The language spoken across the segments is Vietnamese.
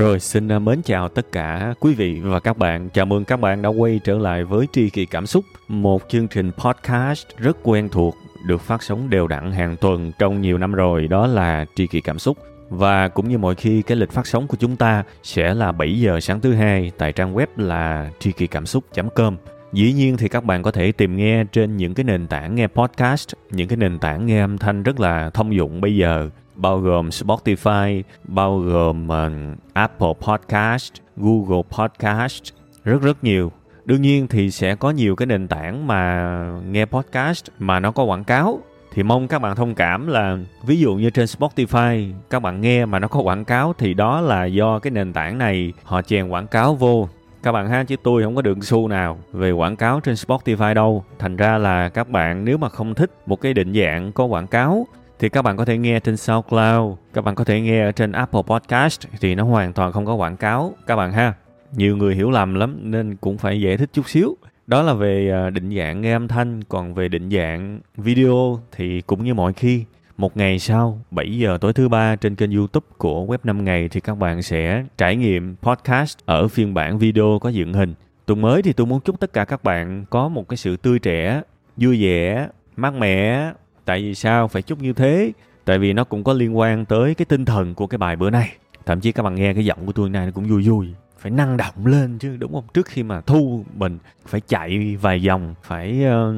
Rồi xin à, mến chào tất cả quý vị và các bạn. Chào mừng các bạn đã quay trở lại với Tri Kỳ Cảm Xúc, một chương trình podcast rất quen thuộc được phát sóng đều đặn hàng tuần trong nhiều năm rồi, đó là Tri Kỳ Cảm Xúc. Và cũng như mọi khi, cái lịch phát sóng của chúng ta sẽ là 7 giờ sáng thứ hai tại trang web là tri kỳ cảm xúc.com. Dĩ nhiên thì các bạn có thể tìm nghe trên những cái nền tảng nghe podcast, những cái nền tảng nghe âm thanh rất là thông dụng bây giờ bao gồm Spotify, bao gồm uh, Apple Podcast, Google Podcast, rất rất nhiều. Đương nhiên thì sẽ có nhiều cái nền tảng mà nghe podcast mà nó có quảng cáo. Thì mong các bạn thông cảm là ví dụ như trên Spotify các bạn nghe mà nó có quảng cáo thì đó là do cái nền tảng này họ chèn quảng cáo vô. Các bạn ha chứ tôi không có đường xu nào về quảng cáo trên Spotify đâu. Thành ra là các bạn nếu mà không thích một cái định dạng có quảng cáo thì các bạn có thể nghe trên SoundCloud, các bạn có thể nghe ở trên Apple Podcast thì nó hoàn toàn không có quảng cáo các bạn ha. Nhiều người hiểu lầm lắm nên cũng phải giải thích chút xíu. Đó là về à, định dạng nghe âm thanh, còn về định dạng video thì cũng như mọi khi, một ngày sau, 7 giờ tối thứ ba trên kênh YouTube của Web 5 ngày thì các bạn sẽ trải nghiệm podcast ở phiên bản video có dựng hình. Tuần mới thì tôi muốn chúc tất cả các bạn có một cái sự tươi trẻ, vui vẻ, mát mẻ tại vì sao phải chúc như thế? Tại vì nó cũng có liên quan tới cái tinh thần của cái bài bữa nay. Thậm chí các bạn nghe cái giọng của tôi này nó cũng vui vui. Phải năng động lên chứ đúng không? Trước khi mà thu mình phải chạy vài vòng phải uh,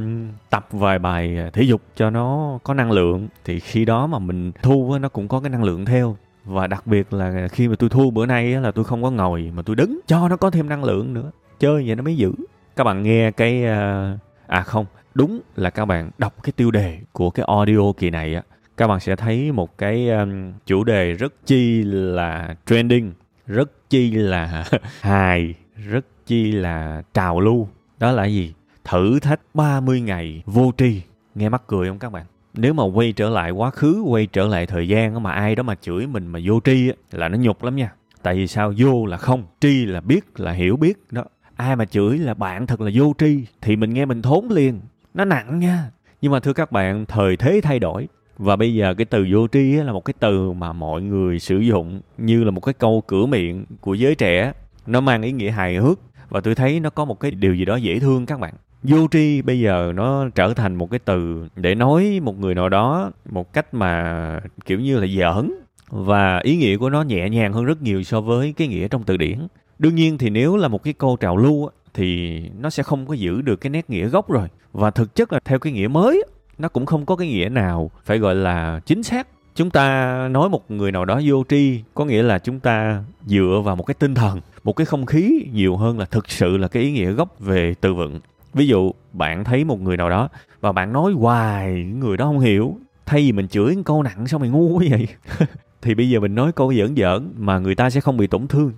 tập vài bài thể dục cho nó có năng lượng. Thì khi đó mà mình thu nó cũng có cái năng lượng theo. Và đặc biệt là khi mà tôi thu bữa nay là tôi không có ngồi mà tôi đứng cho nó có thêm năng lượng nữa. Chơi vậy nó mới giữ. Các bạn nghe cái uh, à không đúng là các bạn đọc cái tiêu đề của cái audio kỳ này á các bạn sẽ thấy một cái um, chủ đề rất chi là trending rất chi là hài rất chi là trào lưu. Đó là gì? Thử thách 30 ngày vô tri. Nghe mắc cười không các bạn? Nếu mà quay trở lại quá khứ quay trở lại thời gian mà ai đó mà chửi mình mà vô tri á, là nó nhục lắm nha. Tại vì sao? Vô là không tri là biết là hiểu biết đó. Ai mà chửi là bạn thật là vô tri thì mình nghe mình thốn liền nó nặng nha. Nhưng mà thưa các bạn, thời thế thay đổi. Và bây giờ cái từ vô tri là một cái từ mà mọi người sử dụng như là một cái câu cửa miệng của giới trẻ. Nó mang ý nghĩa hài hước. Và tôi thấy nó có một cái điều gì đó dễ thương các bạn. Vô tri bây giờ nó trở thành một cái từ để nói một người nào đó một cách mà kiểu như là giỡn và ý nghĩa của nó nhẹ nhàng hơn rất nhiều so với cái nghĩa trong từ điển. Đương nhiên thì nếu là một cái câu trào lưu thì nó sẽ không có giữ được cái nét nghĩa gốc rồi. Và thực chất là theo cái nghĩa mới, nó cũng không có cái nghĩa nào phải gọi là chính xác. Chúng ta nói một người nào đó vô tri, có nghĩa là chúng ta dựa vào một cái tinh thần, một cái không khí nhiều hơn là thực sự là cái ý nghĩa gốc về từ vựng. Ví dụ, bạn thấy một người nào đó và bạn nói hoài người đó không hiểu, thay vì mình chửi câu nặng sao mày ngu quá vậy? Thì bây giờ mình nói câu giỡn giỡn mà người ta sẽ không bị tổn thương.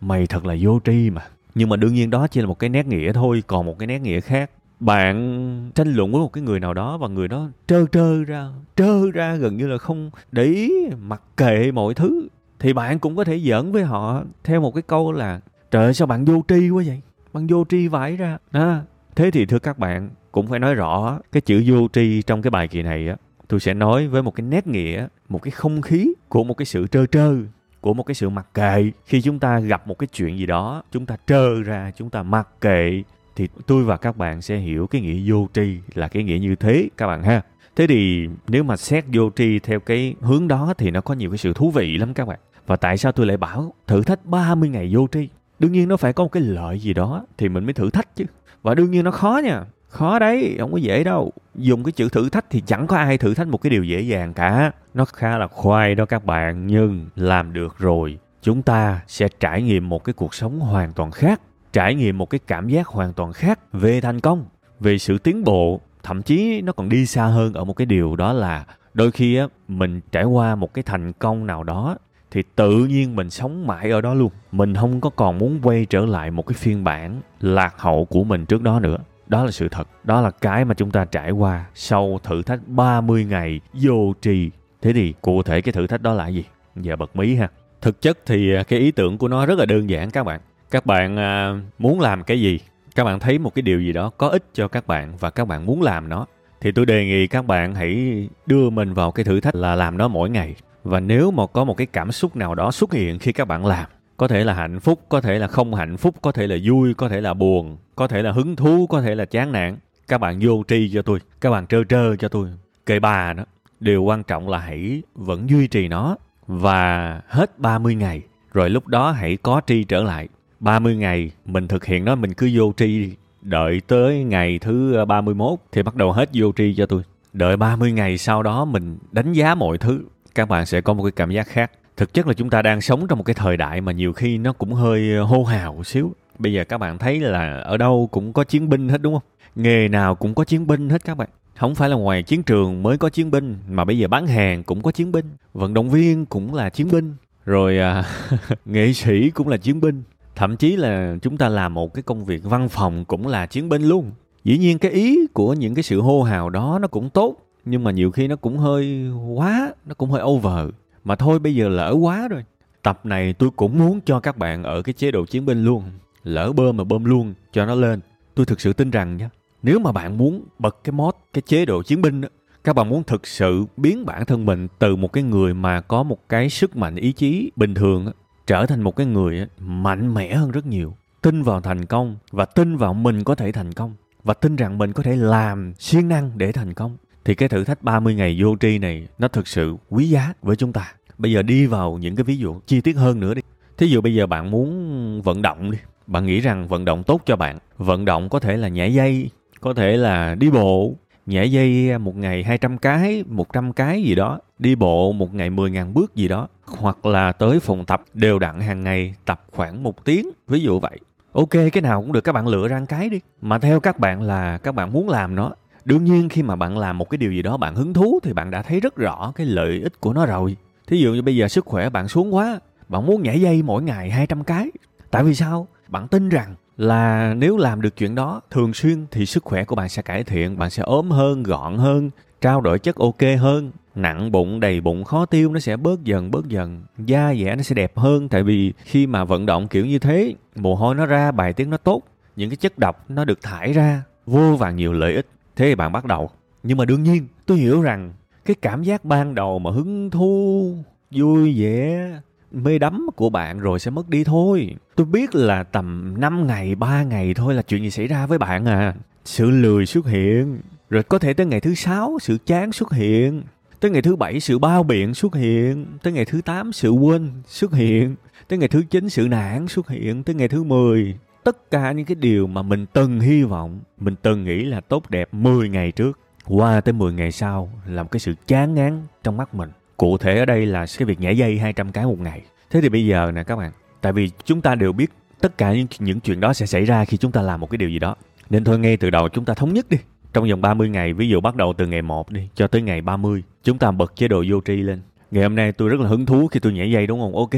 Mày thật là vô tri mà nhưng mà đương nhiên đó chỉ là một cái nét nghĩa thôi còn một cái nét nghĩa khác. Bạn tranh luận với một cái người nào đó và người đó trơ trơ ra trơ ra gần như là không để ý mặc kệ mọi thứ thì bạn cũng có thể giỡn với họ theo một cái câu là trời ơi sao bạn vô tri quá vậy? Bạn vô tri vãi ra. À, thế thì thưa các bạn cũng phải nói rõ cái chữ vô tri trong cái bài kỳ này á tôi sẽ nói với một cái nét nghĩa một cái không khí của một cái sự trơ trơ của một cái sự mặc kệ. Khi chúng ta gặp một cái chuyện gì đó, chúng ta trơ ra, chúng ta mặc kệ, thì tôi và các bạn sẽ hiểu cái nghĩa vô tri là cái nghĩa như thế, các bạn ha. Thế thì nếu mà xét vô tri theo cái hướng đó thì nó có nhiều cái sự thú vị lắm các bạn. Và tại sao tôi lại bảo thử thách 30 ngày vô tri? Đương nhiên nó phải có một cái lợi gì đó thì mình mới thử thách chứ. Và đương nhiên nó khó nha, khó đấy, không có dễ đâu dùng cái chữ thử thách thì chẳng có ai thử thách một cái điều dễ dàng cả. Nó khá là khoai đó các bạn, nhưng làm được rồi, chúng ta sẽ trải nghiệm một cái cuộc sống hoàn toàn khác, trải nghiệm một cái cảm giác hoàn toàn khác về thành công, về sự tiến bộ. Thậm chí nó còn đi xa hơn ở một cái điều đó là đôi khi á, mình trải qua một cái thành công nào đó thì tự nhiên mình sống mãi ở đó luôn. Mình không có còn muốn quay trở lại một cái phiên bản lạc hậu của mình trước đó nữa đó là sự thật. Đó là cái mà chúng ta trải qua sau thử thách 30 ngày vô trì thế thì cụ thể cái thử thách đó là gì? Giờ bật mí ha. Thực chất thì à, cái ý tưởng của nó rất là đơn giản các bạn. Các bạn à, muốn làm cái gì, các bạn thấy một cái điều gì đó có ích cho các bạn và các bạn muốn làm nó, thì tôi đề nghị các bạn hãy đưa mình vào cái thử thách là làm nó mỗi ngày. Và nếu mà có một cái cảm xúc nào đó xuất hiện khi các bạn làm có thể là hạnh phúc, có thể là không hạnh phúc, có thể là vui, có thể là buồn, có thể là hứng thú, có thể là chán nản. Các bạn vô tri cho tôi, các bạn trơ trơ cho tôi. Kệ bà đó, điều quan trọng là hãy vẫn duy trì nó và hết 30 ngày, rồi lúc đó hãy có tri trở lại. 30 ngày mình thực hiện nó, mình cứ vô tri, đợi tới ngày thứ 31 thì bắt đầu hết vô tri cho tôi. Đợi 30 ngày sau đó mình đánh giá mọi thứ, các bạn sẽ có một cái cảm giác khác thực chất là chúng ta đang sống trong một cái thời đại mà nhiều khi nó cũng hơi ờ, hô hào một xíu. Bây giờ các bạn thấy là ở đâu cũng có chiến binh hết đúng không? Nghề nào cũng có chiến binh hết các bạn. Không phải là ngoài chiến trường mới có chiến binh mà bây giờ bán hàng cũng có chiến binh vận động viên cũng là chiến binh rồi à, nghệ sĩ cũng là chiến binh. Thậm chí là chúng ta làm một cái công việc văn phòng cũng là chiến binh luôn. Dĩ nhiên cái ý của những cái sự hô hào đó nó cũng tốt nhưng mà nhiều khi nó cũng hơi quá nó cũng hơi over mà thôi bây giờ lỡ quá rồi. Tập này tôi cũng muốn cho các bạn ở cái chế độ chiến binh luôn. Lỡ bơm mà bơm luôn cho nó lên. Tôi thực sự tin rằng nhé nếu mà bạn muốn bật cái mod cái chế độ chiến binh đó, các bạn muốn thực sự biến bản thân mình từ một cái người mà có một cái sức mạnh ý chí bình thường trở thành một cái người mạnh mẽ hơn rất nhiều. Tin vào thành công và tin vào mình có thể thành công và tin rằng mình có thể làm siêng năng để thành công thì cái thử thách 30 ngày vô tri này nó thực sự quý giá với chúng ta. Bây giờ đi vào những cái ví dụ chi tiết hơn nữa đi. Thí dụ bây giờ bạn muốn vận động đi. Bạn nghĩ rằng vận động tốt cho bạn. Vận động có thể là nhảy dây, có thể là đi bộ, nhảy dây một ngày 200 cái, 100 cái gì đó, đi bộ một ngày 10.000 bước gì đó, hoặc là tới phòng tập đều đặn hàng ngày tập khoảng một tiếng, ví dụ vậy. Ok, cái nào cũng được các bạn lựa ra cái đi. Mà theo các bạn là các bạn muốn làm nó đương nhiên, khi mà bạn làm một cái điều gì đó bạn hứng thú thì bạn đã thấy rất rõ cái lợi ích của nó rồi. Thí dụ như bây giờ sức khỏe bạn xuống quá, bạn muốn nhảy dây mỗi ngày 200 cái. Tại vì sao? Bạn tin rằng là nếu làm được chuyện đó thường xuyên thì sức khỏe của bạn sẽ cải thiện, bạn sẽ ốm hơn, gọn hơn, trao đổi chất ok hơn. Nặng bụng, đầy bụng, khó tiêu nó sẽ bớt dần bớt dần. Da dẻ nó sẽ đẹp hơn, tại vì khi mà vận động kiểu như thế, mồ hôi nó ra, bài tiết nó tốt, những cái chất độc nó được thải ra, vô vàng nhiều lợi ích thế thì bạn bắt đầu. Nhưng mà đương nhiên, tôi hiểu rằng cái cảm giác ban đầu mà hứng thú, vui vẻ, mê đắm của bạn rồi sẽ mất đi thôi. Tôi biết là tầm 5 ngày 3 ngày thôi là chuyện gì xảy ra với bạn à. Sự lười xuất hiện, rồi có thể tới ngày thứ sáu sự chán xuất hiện, tới ngày thứ bảy sự bao biện xuất hiện, tới ngày thứ tám sự quên xuất hiện, tới ngày thứ chín sự nản xuất hiện, tới ngày thứ 10 tất cả những cái điều mà mình từng hy vọng, mình từng nghĩ là tốt đẹp 10 ngày trước, qua tới 10 ngày sau là một cái sự chán ngán trong mắt mình. Cụ thể ở đây là cái việc nhảy dây 200 cái một ngày. Thế thì bây giờ nè các bạn, tại vì chúng ta đều biết tất cả những, những chuyện đó sẽ xảy ra khi chúng ta làm một cái điều gì đó. Nên thôi ngay từ đầu chúng ta thống nhất đi. Trong vòng 30 ngày, ví dụ bắt đầu từ ngày 1 đi, cho tới ngày 30, chúng ta bật chế độ vô tri lên. Ngày hôm nay tôi rất là hứng thú khi tôi nhảy dây đúng không? Ok,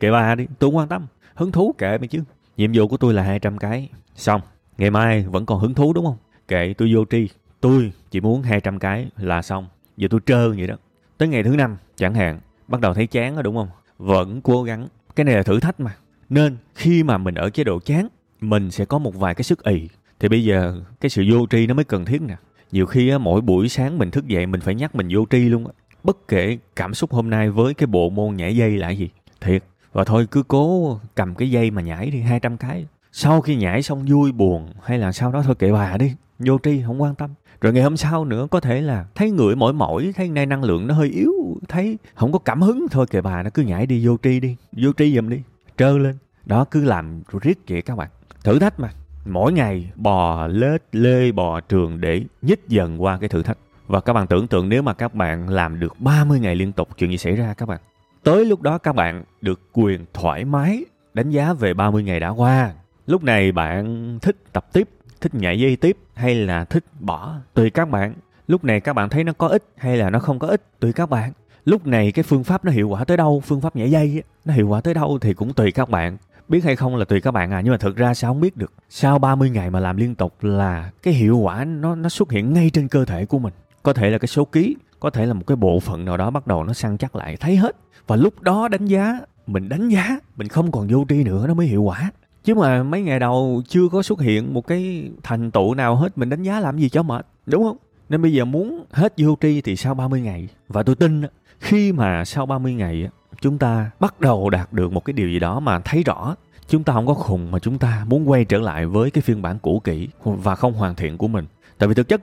kệ ba đi, tôi không quan tâm. Hứng thú kệ mày chứ Nhiệm vụ của tôi là 200 cái. Xong, ngày mai vẫn còn hứng thú đúng không? Kệ tôi vô tri. Tôi chỉ muốn 200 cái là xong. Giờ tôi trơ vậy đó. Tới ngày thứ năm chẳng hạn, bắt đầu thấy chán rồi đúng không? Vẫn cố gắng. Cái này là thử thách mà. Nên khi mà mình ở chế độ chán, mình sẽ có một vài cái sức ì. Thì bây giờ cái sự vô tri nó mới cần thiết nè. Nhiều khi á, mỗi buổi sáng mình thức dậy mình phải nhắc mình vô tri luôn á. Bất kể cảm xúc hôm nay với cái bộ môn nhảy dây là gì. Thiệt, và thôi cứ cố cầm cái dây mà nhảy đi 200 cái. Sau khi nhảy xong vui buồn hay là sau đó thôi kệ bà đi, vô tri, không quan tâm. Rồi ngày hôm sau nữa, có thể là thấy người mỏi mỏi, thấy nay năng lượng nó hơi yếu, thấy không có cảm hứng, thôi kệ bà, nó cứ nhảy đi, vô tri đi, vô tri giùm đi. Trơ lên. Đó, cứ làm riết vậy các bạn. Thử thách mà. Mỗi ngày, bò, lết, lê, bò, trường để nhích dần qua cái thử thách. Và các bạn tưởng tượng nếu mà các bạn làm được 30 ngày liên tục, chuyện gì xảy ra các bạn? Tới lúc đó các bạn được quyền thoải mái đánh giá về 30 ngày đã qua. Lúc này bạn thích tập tiếp, thích nhảy dây tiếp hay là thích bỏ? Tùy các bạn. Lúc này các bạn thấy nó có ích hay là nó không có ích tùy các bạn. Lúc này cái phương pháp nó hiệu quả tới đâu, phương pháp nhảy dây nó hiệu quả tới đâu thì cũng tùy các bạn. Biết hay không là tùy các bạn à nhưng mà thực ra sao không biết được. Sau 30 ngày mà làm liên tục là cái hiệu quả nó nó xuất hiện ngay trên cơ thể của mình. Có thể là cái số ký có thể là một cái bộ phận nào đó bắt đầu nó săn chắc lại, thấy hết. Và lúc đó đánh giá, mình đánh giá, mình không còn vô tri nữa, nó mới hiệu quả. Chứ mà mấy ngày đầu chưa có xuất hiện một cái thành tựu nào hết, mình đánh giá làm gì cho mệt, đúng không? Nên bây giờ muốn hết vô tri thì sau 30 ngày. Và tôi tin khi mà sau 30 ngày chúng ta bắt đầu đạt được một cái điều gì đó mà thấy rõ, chúng ta không có khùng mà chúng ta muốn quay trở lại với cái phiên bản cũ kỹ và không hoàn thiện của mình. Tại vì thực chất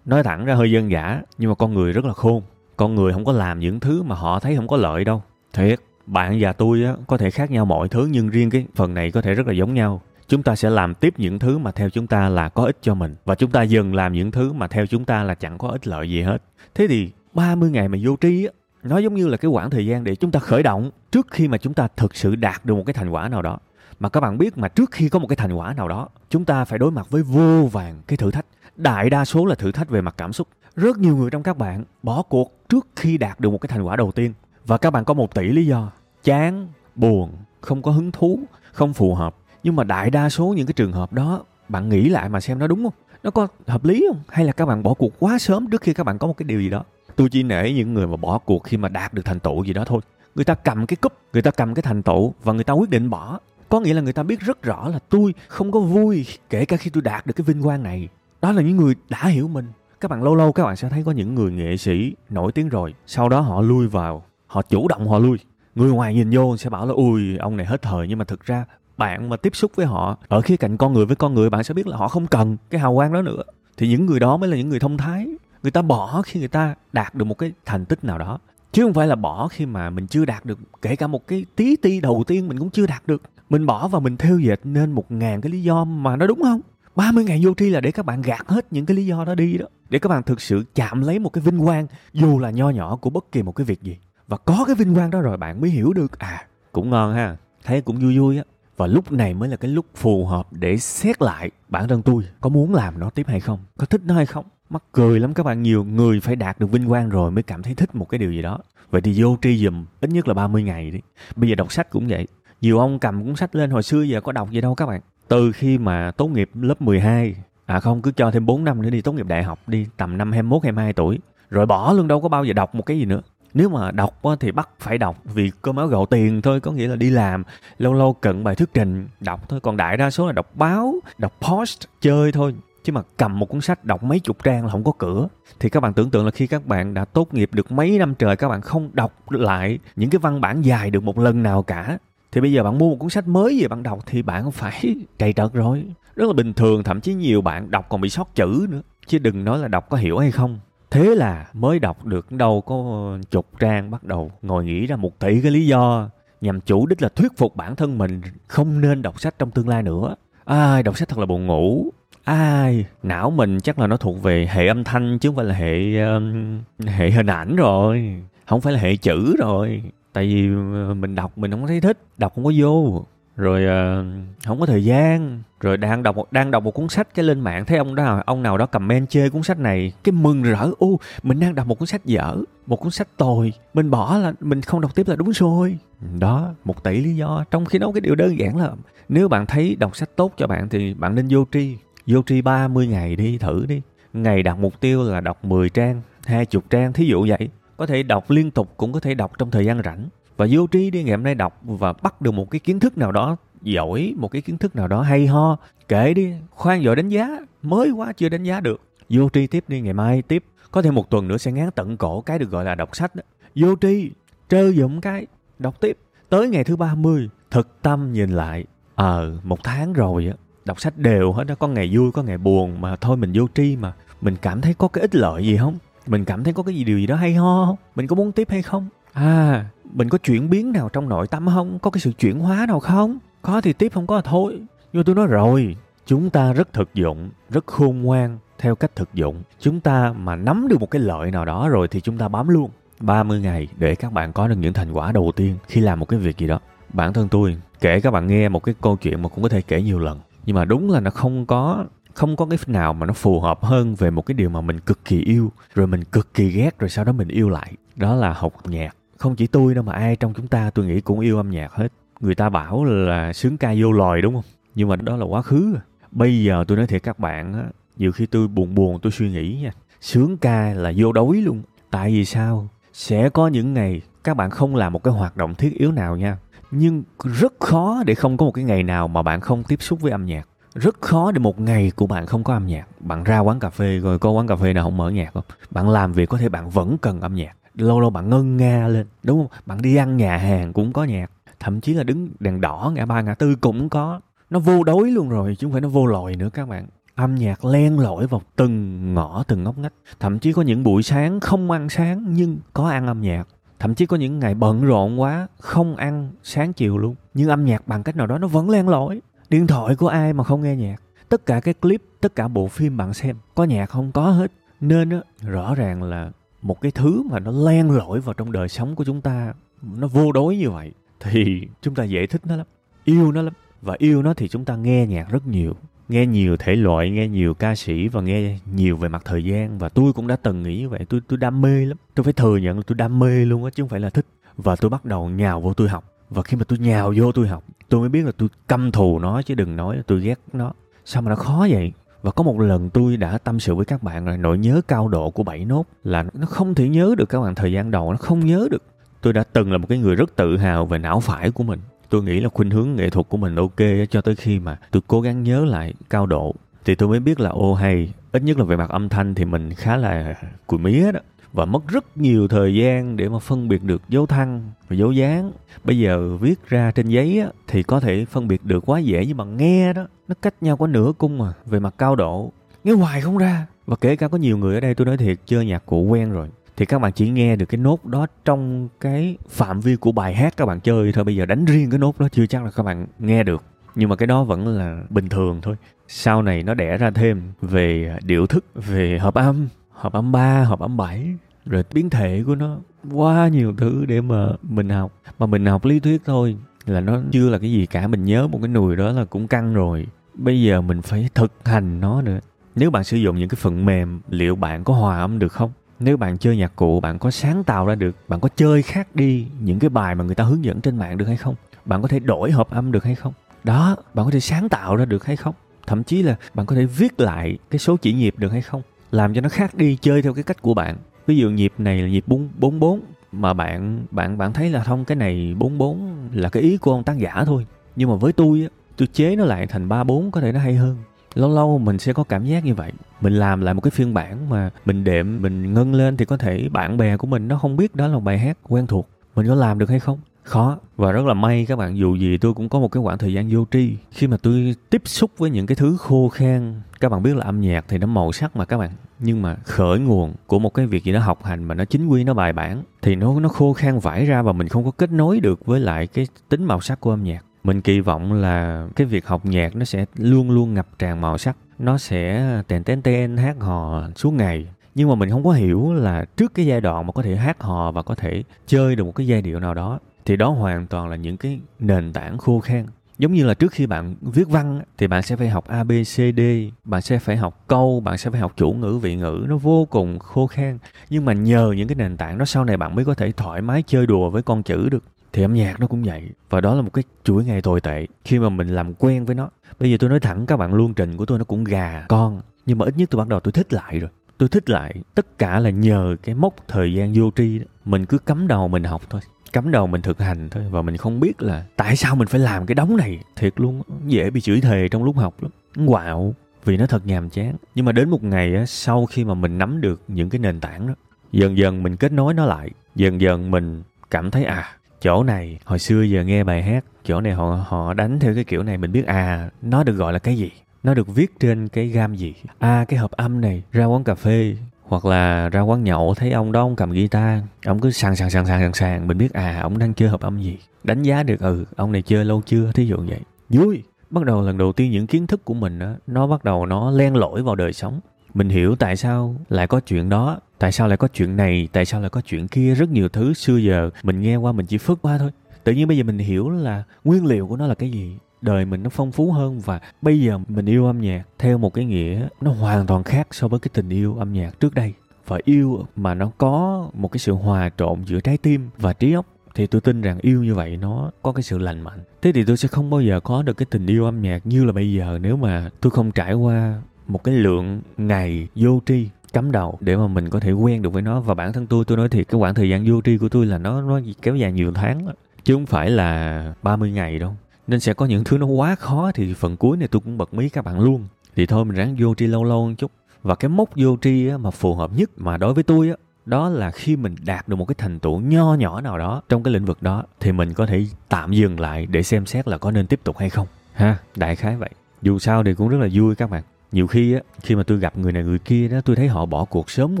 nói thẳng ra hơi dân giả nhưng mà con người rất là khôn. Con người không có làm những thứ mà họ thấy không có lợi đâu. Thiệt. Bạn và tôi á, có thể khác nhau mọi thứ nhưng riêng cái phần này có thể rất là giống nhau. Chúng ta sẽ làm tiếp những thứ mà theo chúng ta là có ích cho mình và chúng ta dừng làm những thứ mà theo chúng ta là chẳng có ích lợi gì hết. Thế thì 30 ngày mà vô tri á nó giống như là cái khoảng thời gian để chúng ta khởi động trước khi mà chúng ta thực sự đạt được một cái thành quả nào đó. Mà các bạn biết mà trước khi có một cái thành quả nào đó chúng ta phải đối mặt với vô vàng cái thử thách đại đa số là thử thách về mặt cảm xúc. Rất nhiều người trong các bạn bỏ cuộc trước khi đạt được một cái thành quả đầu tiên. Và các bạn có một tỷ lý do. Chán, buồn, không có hứng thú, không phù hợp. Nhưng mà đại đa số những cái trường hợp đó, bạn nghĩ lại mà xem nó đúng không? Nó có hợp lý không? Hay là các bạn bỏ cuộc quá sớm trước khi các bạn có một cái điều gì đó? Tôi chỉ nể những người mà bỏ cuộc khi mà đạt được thành tựu gì đó thôi. Người ta cầm cái cúp, người ta cầm cái thành tựu và người ta quyết định bỏ. Có nghĩa là người ta biết rất rõ là tôi không có vui kể cả khi tôi đạt được cái vinh quang này đó là những người đã hiểu mình. Các bạn lâu lâu các bạn sẽ thấy có những người nghệ sĩ nổi tiếng rồi, sau đó họ lui vào, họ chủ động họ lui. Người ngoài nhìn vô sẽ bảo là, ui, ông này hết thời. Nhưng mà thực ra, bạn mà tiếp xúc với họ, ở khía cạnh con người với con người, bạn sẽ biết là họ không cần cái hào quang đó nữa. Thì những người đó mới là những người thông thái. Người ta bỏ khi người ta đạt được một cái thành tích nào đó. Chứ không phải là bỏ khi mà mình chưa đạt được, kể cả một cái tí ti đầu tiên mình cũng chưa đạt được. Mình bỏ và mình theo dệt nên một ngàn cái lý do mà nó đúng không? 30 ngày vô tri là để các bạn gạt hết những cái lý do đó đi đó. Để các bạn thực sự chạm lấy một cái vinh quang, dù là nho nhỏ của bất kỳ một cái việc gì. Và có cái vinh quang đó rồi bạn mới hiểu được à cũng ngon ha, thấy cũng vui vui á. Và lúc này mới là cái lúc phù hợp để xét lại bản thân tôi, có muốn làm nó tiếp hay không, có thích nó hay không. Mắc cười lắm các bạn, nhiều người phải đạt được vinh quang rồi mới cảm thấy thích một cái điều gì đó. Vậy thì vô tri dùm ít nhất là 30 ngày đi. Bây giờ đọc sách cũng vậy, nhiều ông cầm cuốn sách lên, hồi xưa giờ có đọc gì đâu các bạn từ khi mà tốt nghiệp lớp 12 à không, cứ cho thêm 4 năm nữa đi, tốt nghiệp đại học đi, tầm năm 21 22 tuổi. Rồi bỏ luôn đâu có bao giờ đọc một cái gì nữa. Nếu mà đọc thì bắt phải đọc vì cơm áo gạo tiền thôi, có nghĩa là đi làm, lâu lâu cận bài thuyết trình, đọc thôi. Còn đại đa số là đọc báo, đọc post, chơi thôi. Chứ mà cầm một cuốn sách, đọc mấy chục trang là không có cửa. Thì các bạn tưởng tượng là khi các bạn đã tốt nghiệp được mấy năm trời, các bạn không đọc lại những cái văn bản dài được một lần nào cả thì bây giờ bạn mua một cuốn sách mới về bạn đọc thì bạn phải trầy trật rồi. Rất là bình thường thậm chí nhiều bạn đọc còn bị sót chữ nữa. Chứ đừng nói là đọc có hiểu hay không. Thế là mới đọc được đâu có chục trang bắt đầu ngồi nghĩ ra một tỷ cái lý do nhằm chủ đích là thuyết phục bản thân mình không nên đọc sách trong tương lai nữa. Ai đọc sách thật là buồn ngủ. Ai não mình chắc là nó thuộc về hệ âm thanh chứ không phải là hệ um, hệ hình ảnh rồi. Không phải là hệ chữ rồi tại vì ờ, mình đọc mình không thấy thích đọc không có vô. Rồi uh, không có thời gian. Rồi đang đọc một đang đọc một cuốn sách cái lên mạng thấy ông đó ông nào đó comment chê cuốn sách này cái mừng rỡ u mình đang đọc một cuốn sách dở một cuốn sách tồi mình bỏ là mình không đọc tiếp là đúng rồi. Đó một tỷ lý do. Trong khi đó cái điều đơn giản là nếu bạn thấy đọc sách tốt cho bạn thì bạn nên vô tri vô tri 30 ngày đi thử đi. Ngày đặt mục tiêu là đọc 10 trang 20 trang thí dụ vậy có thể đọc liên tục cũng có thể đọc trong thời gian rảnh. Và vô tri đi ngày hôm nay đọc và bắt được một cái kiến thức nào đó giỏi một cái kiến thức nào đó hay ho kể đi khoan giỏi đánh giá mới quá chưa đánh giá được. Vô tri tiếp đi ngày mai tiếp. Có thể một tuần nữa sẽ ngán tận cổ cái được gọi là đọc sách đó. vô tri trơ dụng cái đọc tiếp. Tới ngày thứ 30 thực tâm nhìn lại ờ à, một tháng rồi á đọc sách đều hết đó có ngày vui có ngày buồn mà thôi mình vô tri mà. Mình cảm thấy có cái ích lợi gì không? Mình cảm thấy có cái gì điều gì đó hay ho không? Mình có muốn tiếp hay không? À. Mình có chuyển biến nào trong nội tâm không? Có cái sự chuyển hóa nào không? Có thì tiếp không có thì thôi. Nhưng tôi nói rồi chúng ta rất thực dụng rất khôn ngoan theo cách thực dụng. Chúng ta mà nắm được một cái lợi nào đó rồi thì chúng ta bám luôn. 30 ngày để các bạn có được những thành quả đầu tiên khi làm một cái việc gì đó. Bản thân tôi kể các bạn nghe một cái câu chuyện mà cũng có thể kể nhiều lần. Nhưng mà đúng là nó không có không có cái nào mà nó phù hợp hơn về một cái điều mà mình cực kỳ yêu, rồi mình cực kỳ ghét, rồi sau đó mình yêu lại. Đó là học nhạc. Không chỉ tôi đâu mà ai trong chúng ta tôi nghĩ cũng yêu âm nhạc hết. Người ta bảo là sướng ca vô lòi đúng không? Nhưng mà đó là quá khứ. Bây giờ tôi nói thiệt các bạn á, nhiều khi tôi buồn buồn tôi suy nghĩ nha. Sướng ca là vô đối luôn. Tại vì sao? Sẽ có những ngày các bạn không làm một cái hoạt động thiết yếu nào nha. Nhưng rất khó để không có một cái ngày nào mà bạn không tiếp xúc với âm nhạc rất khó để một ngày của bạn không có âm nhạc. Bạn ra quán cà phê, rồi có quán cà phê nào không mở nhạc không? Bạn làm việc có thể bạn vẫn cần âm nhạc. Lâu lâu bạn ngân nga lên, đúng không? Bạn đi ăn nhà hàng cũng có nhạc. Thậm chí là đứng đèn đỏ, ngã ba, ngã tư cũng có. Nó vô đối luôn rồi, chứ không phải nó vô lòi nữa các bạn. Âm nhạc len lỏi vào từng ngõ, từng ngóc ngách. Thậm chí có những buổi sáng không ăn sáng nhưng có ăn âm nhạc. Thậm chí có những ngày bận rộn quá, không ăn sáng chiều luôn. Nhưng âm nhạc bằng cách nào đó nó vẫn len lỏi điện thoại của ai mà không nghe nhạc? Tất cả cái clip, tất cả bộ phim bạn xem, có nhạc không? Có hết. Nên á, rõ ràng là một cái thứ mà nó len lỏi vào trong đời sống của chúng ta, nó vô đối như vậy, thì chúng ta dễ thích nó lắm, yêu nó lắm. Và yêu nó thì chúng ta nghe nhạc rất nhiều, nghe nhiều thể loại, nghe nhiều ca sĩ và nghe nhiều về mặt thời gian. Và tôi cũng đã từng nghĩ như vậy, tôi tôi đam mê lắm. Tôi phải thừa nhận là tôi đam mê luôn á, chứ không phải là thích. Và tôi bắt đầu nhào vô tôi học. Và khi mà tôi nhào vô tôi học tôi mới biết là tôi căm thù nó chứ đừng nói là tôi ghét nó. Sao mà nó khó vậy? Và có một lần tôi đã tâm sự với các bạn là nỗi nhớ cao độ của bảy nốt là nó không thể nhớ được các bạn thời gian đầu, nó không nhớ được. Tôi đã từng là một cái người rất tự hào về não phải của mình. Tôi nghĩ là khuynh hướng nghệ thuật của mình ok cho tới khi mà tôi cố gắng nhớ lại cao độ. Thì tôi mới biết là, ô hay, ít nhất là về mặt âm thanh thì mình khá là cùi mía đó và mất rất nhiều thời gian để mà phân biệt được dấu thăng và dấu dáng. Bây giờ viết ra trên giấy á, thì có thể phân biệt được quá dễ nhưng mà nghe đó nó cách nhau có nửa cung à về mặt cao độ. Nghe hoài không ra. Và kể cả có nhiều người ở đây tôi nói thiệt chơi nhạc cụ quen rồi thì các bạn chỉ nghe được cái nốt đó trong cái phạm vi của bài hát các bạn chơi thôi. Bây giờ đánh riêng cái nốt đó chưa chắc là các bạn nghe được. Nhưng mà cái đó vẫn là bình thường thôi. Sau này nó đẻ ra thêm về điệu thức về hợp âm hợp âm 3, hợp âm 7 rồi biến thể của nó quá nhiều thứ để mà mình học. Mà mình học lý thuyết thôi là nó chưa là cái gì cả. Mình nhớ một cái nùi đó là cũng căng rồi. Bây giờ mình phải thực hành nó nữa. Nếu bạn sử dụng những cái phần mềm liệu bạn có hòa âm được không? Nếu bạn chơi nhạc cụ bạn có sáng tạo ra được bạn có chơi khác đi những cái bài mà người ta hướng dẫn trên mạng được hay không? Bạn có thể đổi hợp âm được hay không? Đó bạn có thể sáng tạo ra được hay không? Thậm chí là bạn có thể viết lại cái số chỉ nhịp được hay không? Làm cho nó khác đi, chơi theo cái cách của bạn. Ví dụ nhịp này là nhịp bốn bốn bốn, mà bạn bạn bạn thấy là không, cái này bốn bốn là cái ý của ông tác giả thôi. Nhưng mà với tôi á, tôi chế nó lại thành ba, bốn có thể nó hay hơn. Lâu lâu mình sẽ có cảm giác như vậy. Mình làm lại một cái phiên bản mà mình đệm, mình ngân lên thì có thể bạn bè của mình nó không biết đó là bài hát quen thuộc. Mình có làm được hay không? Khó, và rất là may các bạn, dù gì tôi cũng có một cái khoảng thời gian vô tri. Khi mà tôi tiếp xúc với những cái thứ khô khan, các bạn biết là âm nhạc thì nó màu sắc mà các bạn. Nhưng mà khởi nguồn của một cái việc gì đó học hành mà nó chính quy, nó bài bản, thì nó nó khô khan vải ra và mình không có kết nối được với lại cái tính màu sắc của âm nhạc. Mình kỳ vọng là cái việc học nhạc nó sẽ luôn luôn ngập tràn màu sắc, nó sẽ tèn tén tên hát hò suốt ngày. Nhưng mà mình không có hiểu là trước cái giai đoạn mà có thể hát hò và có thể chơi được một cái giai điệu nào đó thì đó hoàn toàn là những cái nền tảng khô khan. Giống như là trước khi bạn viết văn thì bạn sẽ phải học a, b, c, d, bạn sẽ phải học câu, bạn sẽ phải học chủ ngữ, vị ngữ, nó vô cùng khô khan. Nhưng mà nhờ những cái nền tảng đó, sau này bạn mới có thể thoải mái chơi đùa với con chữ được. Thì âm nhạc nó cũng vậy, và đó là một cái chuỗi ngày tồi tệ khi mà mình làm quen với nó. Bây giờ tôi nói thẳng, các bạn luôn trình của tôi nó cũng gà con, nhưng mà ít nhất tôi bắt đầu tôi thích lại rồi. Tôi thích lại tất cả là nhờ cái mốc thời gian vô tri đó. mình cứ cắm đầu mình học thôi cắm đầu mình thực hành thôi và mình không biết là tại sao mình phải làm cái đống này. Thiệt luôn dễ bị chửi thề trong lúc học lắm. Quạo vì nó thật nhàm chán. Nhưng mà đến một ngày á, sau khi mà mình nắm được những cái nền tảng đó dần dần mình kết nối nó lại. Dần dần mình cảm thấy à chỗ này hồi xưa giờ nghe bài hát chỗ này họ họ đánh theo cái kiểu này mình biết à nó được gọi là cái gì? Nó được viết trên cái gam gì? À cái hộp âm này ra quán cà phê hoặc là ra quán nhậu thấy ông đó ông cầm guitar ông cứ sàn sàn sàn sàn sàn sàn mình biết à ông đang chơi hợp âm gì. Đánh giá được ừ ông này chơi lâu chưa thí dụ vậy. Vui! Bắt đầu lần đầu tiên những kiến thức của mình đó, nó bắt đầu nó len lỏi vào đời sống. Mình hiểu tại sao lại có chuyện đó tại sao lại có chuyện này tại sao lại có chuyện kia. Rất nhiều thứ xưa giờ mình nghe qua mình chỉ phớt qua thôi. Tự nhiên bây giờ mình hiểu là nguyên liệu của nó là cái gì đời mình nó phong phú hơn và bây giờ mình yêu âm nhạc theo một cái nghĩa nó hoàn toàn khác so với cái tình yêu âm nhạc trước đây. Và yêu mà nó có một cái sự hòa trộn giữa trái tim và trí óc, thì tôi tin rằng yêu như vậy nó có cái sự lành mạnh. Thế thì tôi sẽ không bao giờ có được cái tình yêu âm nhạc như là bây giờ nếu mà tôi không trải qua một cái lượng ngày vô tri cắm đầu để mà mình có thể quen được với nó. Và bản thân tôi tôi nói thiệt, cái khoảng thời gian vô tri của tôi là nó nó kéo dài nhiều tháng chứ không phải là 30 ngày đâu nên sẽ có những thứ nó quá khó thì phần cuối này tôi cũng bật mí các bạn luôn. Thì thôi mình ráng vô tri lâu lâu một chút. Và cái mốc vô tri á, mà phù hợp nhất mà đối với tôi á đó là khi mình đạt được một cái thành tựu nho nhỏ nào đó trong cái lĩnh vực đó thì mình có thể tạm dừng lại để xem xét là có nên tiếp tục hay không. Ha. Đại khái vậy. Dù sao thì cũng rất là vui các bạn. Nhiều khi á khi mà tôi gặp người này người kia đó tôi thấy họ bỏ cuộc sớm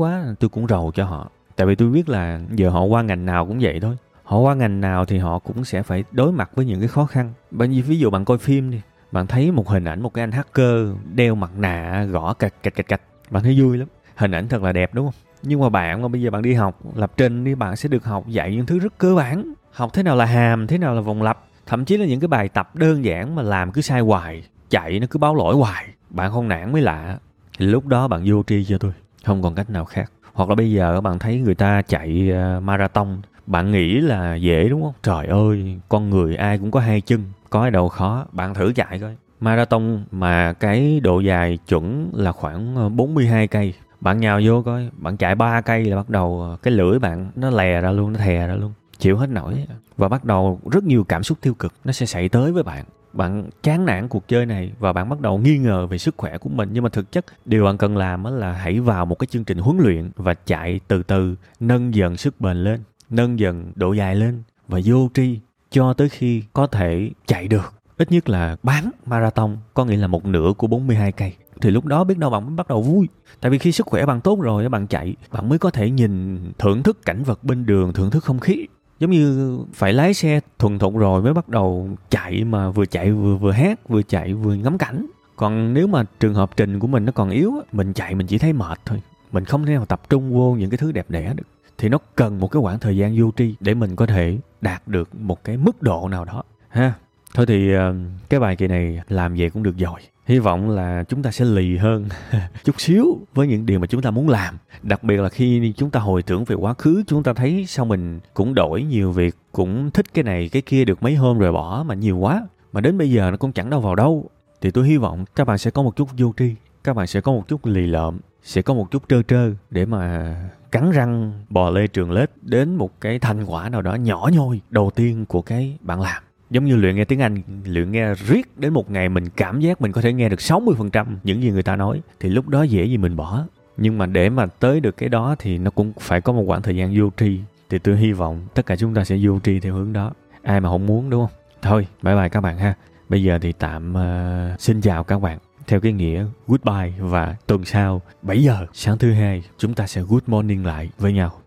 quá tôi cũng rầu cho họ. Tại vì tôi biết là giờ họ qua ngành nào cũng vậy thôi họ qua ngành nào thì họ cũng sẽ phải đối mặt với những cái khó khăn. Bởi vì ví dụ bạn coi phim đi, bạn thấy một hình ảnh một cái anh hacker đeo mặt nạ, gõ cạch cạch cạch cạch, bạn thấy vui lắm. Hình ảnh thật là đẹp, đúng không? Nhưng mà bạn mà bây giờ bạn đi học lập trình đi, bạn sẽ được học dạy những thứ rất cơ bản. Học thế nào là hàm, thế nào là vòng lặp. Thậm chí là những cái bài tập đơn giản mà làm cứ sai hoài, chạy nó cứ báo lỗi hoài. Bạn không nản mới lạ. Thì lúc đó bạn vô tri cho tôi. Không còn cách nào khác. Hoặc là bây giờ bạn thấy người ta chạy ờ, marathon bạn nghĩ là dễ đúng không? Trời ơi, con người ai cũng có hai chân, có ai đâu khó, bạn thử chạy coi. Marathon mà cái độ dài chuẩn là khoảng ờ, 42 cây. Bạn nhào vô coi, bạn chạy 3 cây là bắt đầu ờ, cái lưỡi bạn nó lè ra luôn, nó thè ra luôn, chịu hết nổi. Và bắt đầu rất nhiều cảm xúc tiêu cực nó sẽ xảy tới với bạn. Bạn chán nản cuộc chơi này và bạn bắt đầu nghi ngờ về sức khỏe của mình. Nhưng mà thực chất, điều bạn cần làm là hãy vào một cái chương trình huấn luyện và chạy từ từ, nâng dần sức bền lên nâng dần độ dài lên và vô tri cho tới khi có thể chạy được. Ít nhất là bán marathon, có nghĩa là một nửa của 42 cây. Thì lúc đó biết đâu bạn mới bắt đầu vui. Tại vì khi sức khỏe bạn tốt rồi bạn chạy, bạn mới có thể nhìn thưởng thức cảnh vật bên đường, thưởng thức không khí. Giống như phải lái xe thuần thục rồi mới bắt đầu chạy mà vừa chạy vừa vừa hát, vừa chạy vừa ngắm cảnh. Còn nếu mà trường hợp trình của mình nó còn yếu mình chạy mình chỉ thấy mệt thôi. Mình không thể nào tập trung vô những cái thứ đẹp đẽ được thì nó cần một cái khoảng thời gian vô tri để mình có thể đạt được một cái mức độ nào đó. Ha, thôi thì ờ, cái bài kỳ này làm về cũng được rồi. Hy vọng là chúng ta sẽ lì hơn chút xíu với những điều mà chúng ta muốn làm. Đặc biệt là khi chúng ta hồi tưởng về quá khứ, chúng ta thấy sao mình cũng đổi nhiều việc, cũng thích cái này, cái kia được mấy hôm rồi bỏ mà nhiều quá. Mà đến bây giờ nó cũng chẳng đâu vào đâu. Thì tôi hy vọng các bạn sẽ có một chút vô tri, các bạn sẽ có một chút lì lợm sẽ có một chút trơ trơ để mà cắn răng bò lê trường lết đến một cái thành quả nào đó nhỏ nhoi đầu tiên của cái bạn làm. Giống như luyện nghe tiếng Anh luyện nghe riết đến một ngày mình cảm giác mình có thể nghe được 60% những gì người ta nói thì lúc đó dễ gì mình bỏ. Nhưng mà để mà tới được cái đó thì nó cũng phải có một khoảng thời gian vô tri thì tôi hy vọng tất cả chúng ta sẽ vô tri theo hướng đó. Ai mà không muốn đúng không? Thôi bye bye các bạn ha. Bây giờ thì tạm uh, xin chào các bạn theo cái nghĩa, goodbye và tuần sau 7 giờ sáng thứ hai, chúng ta sẽ good morning lại với nhau.